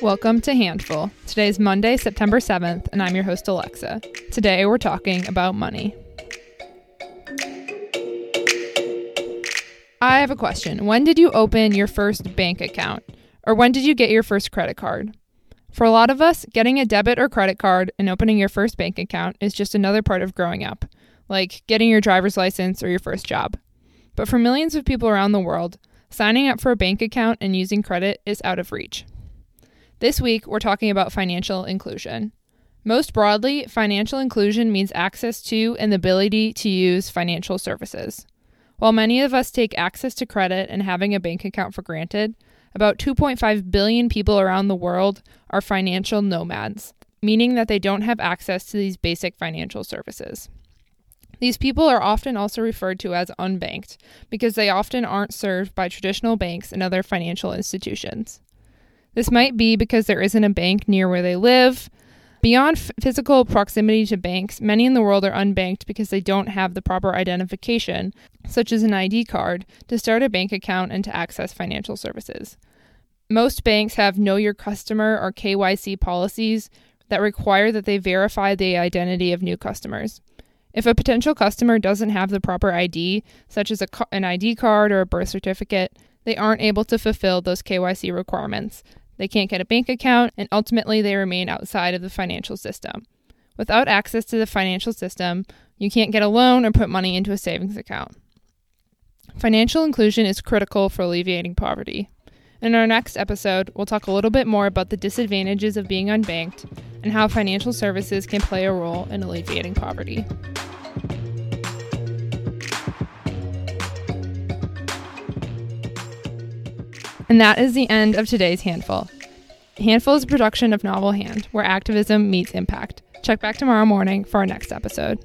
Welcome to Handful. Today is Monday, September 7th, and I'm your host, Alexa. Today we're talking about money. I have a question. When did you open your first bank account? Or when did you get your first credit card? For a lot of us, getting a debit or credit card and opening your first bank account is just another part of growing up, like getting your driver's license or your first job. But for millions of people around the world, signing up for a bank account and using credit is out of reach. This week, we're talking about financial inclusion. Most broadly, financial inclusion means access to and the ability to use financial services. While many of us take access to credit and having a bank account for granted, about 2.5 billion people around the world are financial nomads, meaning that they don't have access to these basic financial services. These people are often also referred to as unbanked because they often aren't served by traditional banks and other financial institutions. This might be because there isn't a bank near where they live. Beyond f- physical proximity to banks, many in the world are unbanked because they don't have the proper identification, such as an ID card, to start a bank account and to access financial services. Most banks have Know Your Customer or KYC policies that require that they verify the identity of new customers. If a potential customer doesn't have the proper ID, such as a, an ID card or a birth certificate, they aren't able to fulfill those KYC requirements. They can't get a bank account, and ultimately they remain outside of the financial system. Without access to the financial system, you can't get a loan or put money into a savings account. Financial inclusion is critical for alleviating poverty. In our next episode, we'll talk a little bit more about the disadvantages of being unbanked and how financial services can play a role in alleviating poverty. And that is the end of today's Handful. Handful is a production of Novel Hand, where activism meets impact. Check back tomorrow morning for our next episode.